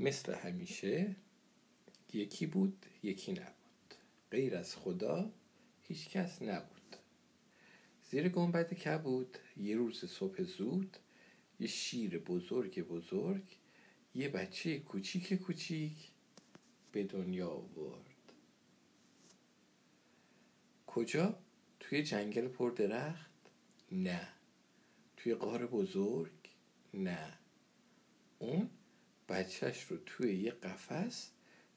مثل همیشه یکی بود یکی نبود غیر از خدا هیچ کس نبود زیر گنبد کبود یه روز صبح زود یه شیر بزرگ بزرگ یه بچه کوچیک کوچیک به دنیا آورد کجا؟ توی جنگل پر درخت؟ نه توی قار بزرگ؟ نه اون بچهش رو توی یه قفس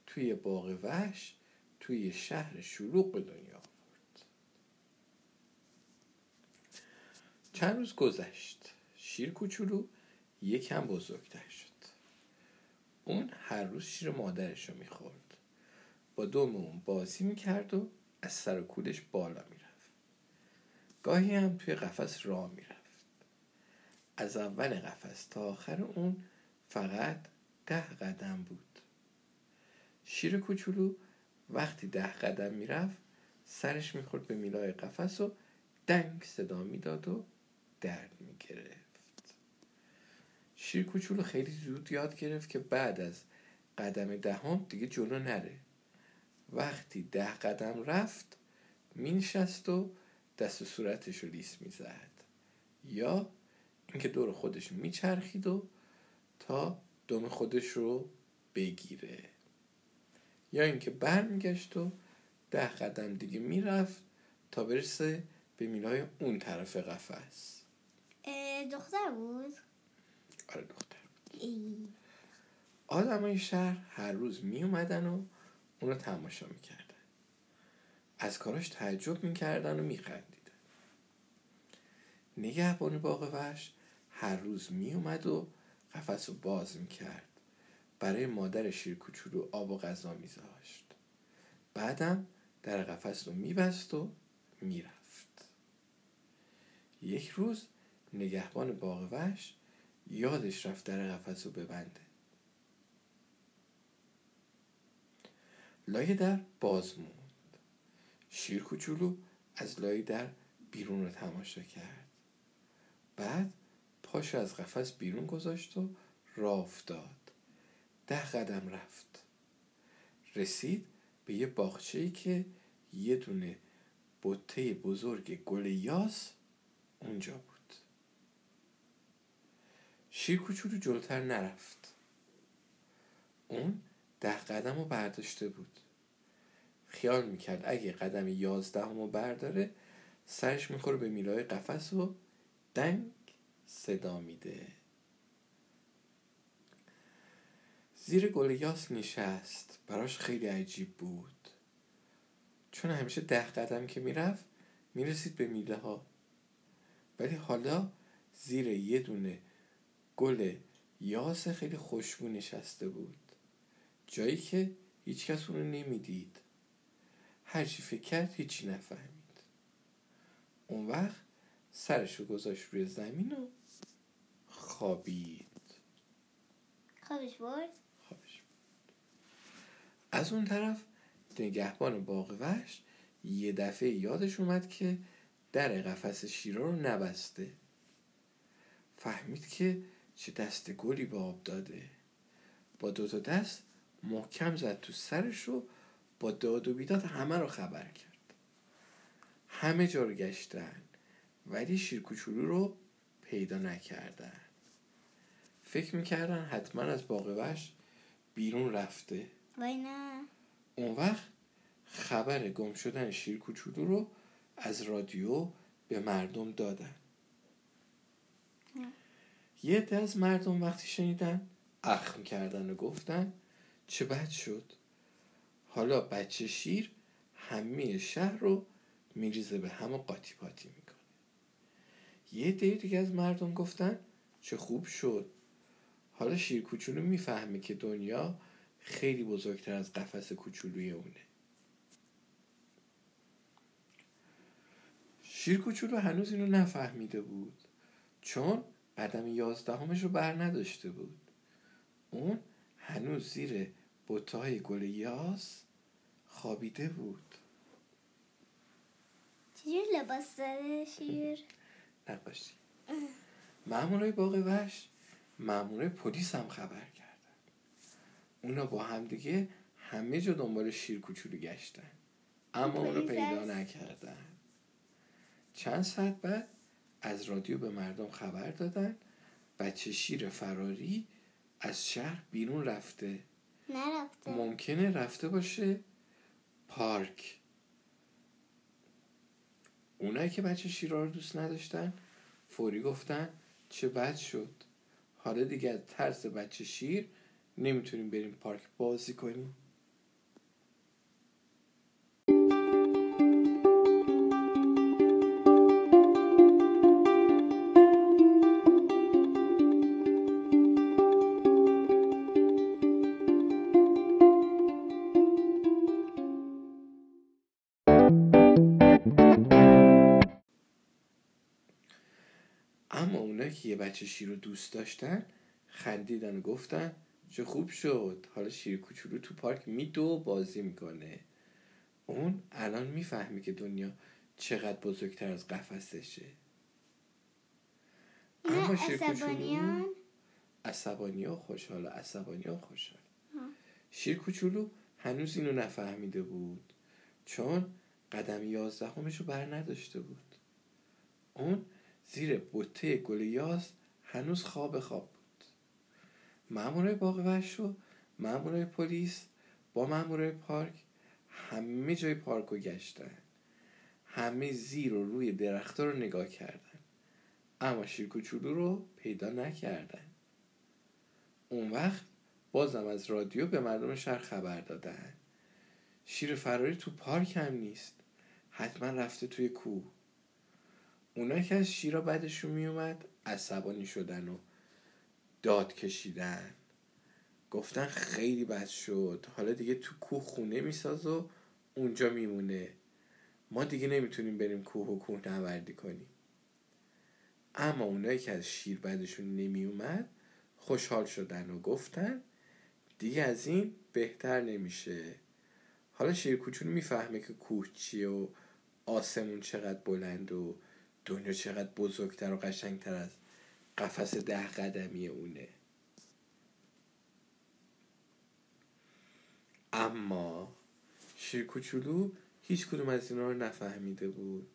توی باغ وحش توی شهر شلوغ به دنیا آورد. چند روز گذشت. شیر کوچولو یکم بزرگتر شد. اون هر روز شیر مادرش رو می‌خورد. با دوم اون بازی می‌کرد و از سر و کولش بالا می‌رفت. گاهی هم توی قفس راه می‌رفت. از اول قفس تا آخر اون فقط ده قدم بود. شیر کوچولو وقتی ده قدم می‌رفت سرش می‌خورد به میلای قفس و دنگ صدا می‌داد و درد می‌گرفت. شیر کوچولو خیلی زود یاد گرفت که بعد از قدم دهم دیگه جلو نره. وقتی ده قدم رفت مینشست و دست و صورتش رو لیس می‌زد. یا اینکه دور خودش میچرخید و تا دم خودش رو بگیره. یا اینکه برمیگشت و ده قدم دیگه می‌رفت تا برسه به میلای اون طرف قفس. دختر بود؟ آره دختر. بود آدمای شهر هر روز می اومدن و اونو تماشا می‌کردن. از کاراش تعجب می‌کردن و میخندیدن. نگهبان باغ وحش هر روز می اومد و قفس رو باز می‌کرد. برای مادر شیر کوچولو آب و غذا میذاشت. بعدم در قفس رو میبست و می‌رفت. یک روز نگهبان باغ وحش یادش رفت در قفس رو ببنده. لای در باز موند. شیر کوچولو از لای در بیرون رو تماشا کرد. بعد پاشو از قفس بیرون گذاشت و راه افتاد. ده قدم رفت. رسید به یه باغچه ای که یه دونه بطه بزرگ گل یاس اونجا بود. شیر کوچولو جلوتر نرفت. اون ده قدم رو برداشته بود. خیال می‌کرد اگه قدم یازدهم رو برداره سرش می‌خوره به میلای قفس و دنگ صدا میده. زیر گل یاس نشست. براش خیلی عجیب بود. چون همیشه ده قدم که می‌رفت می‌رسید به میله ها ولی حالا زیر یه دونه گل یاس خیلی خوشبو نشسته بود. جایی که هیچکس اونو نمی‌دید. هرچی فکر کرد هیچی نفهمید. اون وقت سرش رو گذاشت روی زمین و خوابید. خوابش برد؟ خوابش از اون طرف نگهبان باغ وحش یه دفعه یادش اومد که در قفس شیرا رو نبسته. فهمید که چه دست گلی به آب داده. با دو تا دست محکم زد تو سرش و با داد و بیداد همه رو خبر کرد. همه جا رو گشتن ولی شیر کوچولو رو پیدا نکردن. فکر می‌کردن حتما از باغ وحش بیرون رفته. وای نه. اون وقت خبر گم شدن شیر کوچولو رو از رادیو به مردم دادن. یه عده از مردم وقتی شنیدن اخم کردن و گفتن چه بد شد. حالا بچه شیر همه شهر رو میریزه به هم و قاطی پاتی می‌کنه. یه دیگه از مردم گفتن چه خوب شد. حالا شیر کوچولو می‌فهمه که دنیا خیلی بزرگتر از قفس کوچولوی اونه. شیر کوچولو هنوز اینو نفهمیده بود. چون قدم یازدهمش رو بر نداشته بود. اون هنوز زیر بوتهای گل یاس خوابیده بود. چجور لباس داره شیر؟ نقاشی. مامورای باغ وحش. مامورای پلیس هم خبر کردن. اونا با هم دیگه همه جا دنبال شیر کوچولو گشتن. اما اونو پیدا. نکردن. چند ساعت بعد از رادیو به مردم خبر دادن. بچه شیر فراری از شهر بیرون رفته. نرفته. ممکنه رفته باشه پارک. اونایی که بچه شیرها رو دوست نداشتن فوری گفتن چه بد شد. حالا دیگه ترس بچه شیر نمی‌تونیم بریم پارک بازی کنیم. اما اونایی که یه بچه شیر رو دوست داشتن خندیدن و گفتن چه خوب شد. حالا شیر کوچولو تو پارک میدو بازی می‌کنه. اون الان می‌فهمی که دنیا چقدر بزرگتر از قفسشه. نه عصبانیان؟ عصبانی و خوشحال عصبانی و خوشحال. شیر کوچولو هنوز اینو نفهمیده بود. چون قدم یازدهمش رو بر نداشته بود. اون زیر بوته گل یاز هنوز خواب خواب بود. مامورای باغ وحش و مامورای پلیس با مامورای پارک همه جای پارک رو گشتن. همه زیر و روی درختها رو نگاه کردن. اما شیر کوچولو رو پیدا نکردن. اون وقت بازم از رادیو به مردم شهر خبر دادن. شیر فراری تو پارک هم نیست. حتما رفته توی کوه. اونایی که از شیرا بعدشون میومد عصبانی شدن و داد کشیدن. گفتن خیلی بد شد. حالا دیگه تو کوه خونه میساز و اونجا میمونه. ما دیگه نمی‌تونیم بریم کوه و کوه نوردی کنیم. اما اونایی که از شیر بعدشون نمیومد خوشحال شدن و گفتن دیگه از این بهتر نمیشه. حالا شیر کوچولو می‌فهمه که کوه چیه و آسمون چقدر بلند و دنیا چقدر بزرگتر و قشنگتر از قفس ده قدمی اونه. اما شیر کوچولو هیچ کدوم از اینا رو نفهمیده بود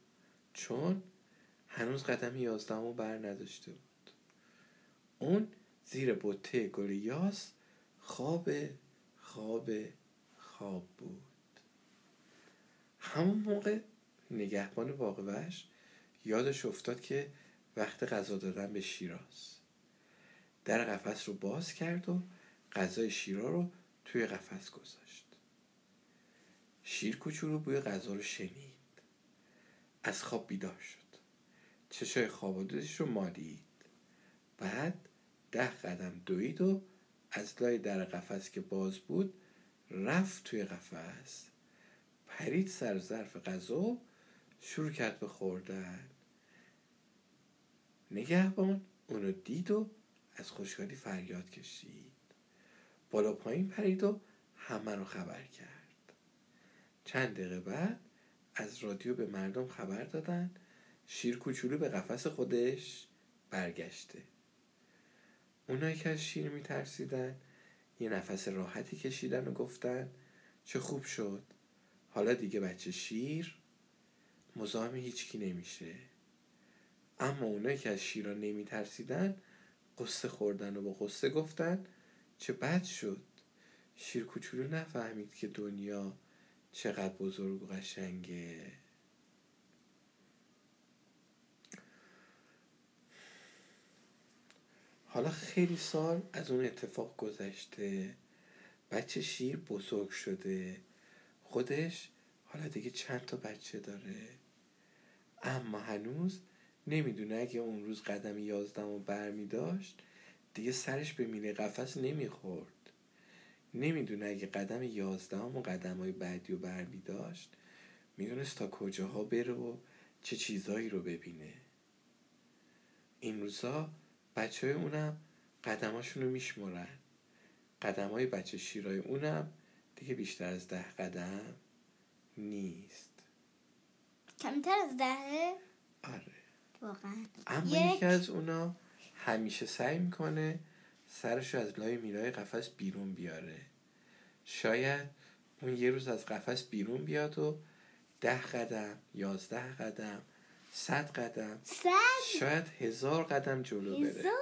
چون هنوز قدم یازدهم رو بر نداشته بود. اون زیر بوته گل یاس خواب خواب خواب بود. همون موقع نگهبان باغ وحش یادش افتاد که وقت غذا دادن به شیراز. در قفس رو باز کرد و غذای شیرا رو توی قفس گذاشت. شیر کوچولو بوی غذا رو شنید. از خواب بیدار شد. چشای خوابالودش رو مالید. بعد ده قدم دوید و از لای در قفس که باز بود رفت توی قفس پرید سر ظرف غذا و شروع کرد به خوردن. نگهبان اونو دید و از خوشحالی فریاد کشید. بالا پایین پرید و همه رو خبر کرد. چند دقیقه بعد از رادیو به مردم خبر دادن شیر کوچولو به قفس خودش برگشته. اونایی که از شیر میترسیدن یه نفس راحتی کشیدن و گفتن چه خوب شد. حالا دیگه بچه شیر مزاحم هیچکی نمیشه. اما اونایی که از شیرا نمیترسیدن قصه خوردن و با قصه گفتن چه بد شد. شیر کوچولو نفهمید که دنیا چقدر بزرگ و قشنگه. حالا خیلی سال از اون اتفاق گذشته. بچه شیر بزرگ شده. خودش حالا دیگه چند تا بچه داره؟ اما هنوز نمی‌دونه. اگه اون روز قدم یازدم رو بر می داشت دیگه سرش به میله قفس نمی‌خورد. نمی‌دونه اگه قدم یازدهم و قدم های بعدی رو بر می داشت می‌دونست تا کجاها بره و چه چیزایی رو ببینه. این روزا بچه های اونم قدماشون رو میشمرن قدم های بچه شیرای اونم دیگه بیشتر از ده قدم. نیست. کمتر از دهه آره. واقعا. اما یک- یکی از اونا همیشه سعی می‌کنه سرش رو از لای میلای قفس بیرون بیاره. شاید اون یه روز از قفس بیرون بیاد و ده قدم یازده قدم صد قدم صد؟ شاید هزار قدم جلو بره. هزار؟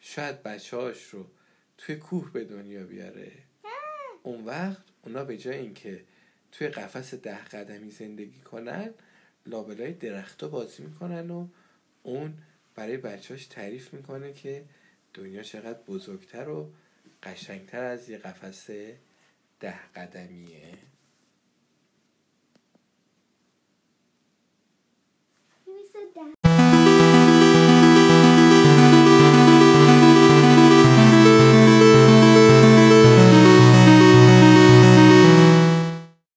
شاید بچهاش رو توی کوه به دنیا بیاره. اون وقت اونا به جای اینکه توی قفس ده قدمی زندگی کنن لابلای درختا بازی می‌کنن و اون برای بچهاش تعریف می‌کنه که دنیا چقدر بزرگتر و قشنگتر از یه قفس ده قدمیه.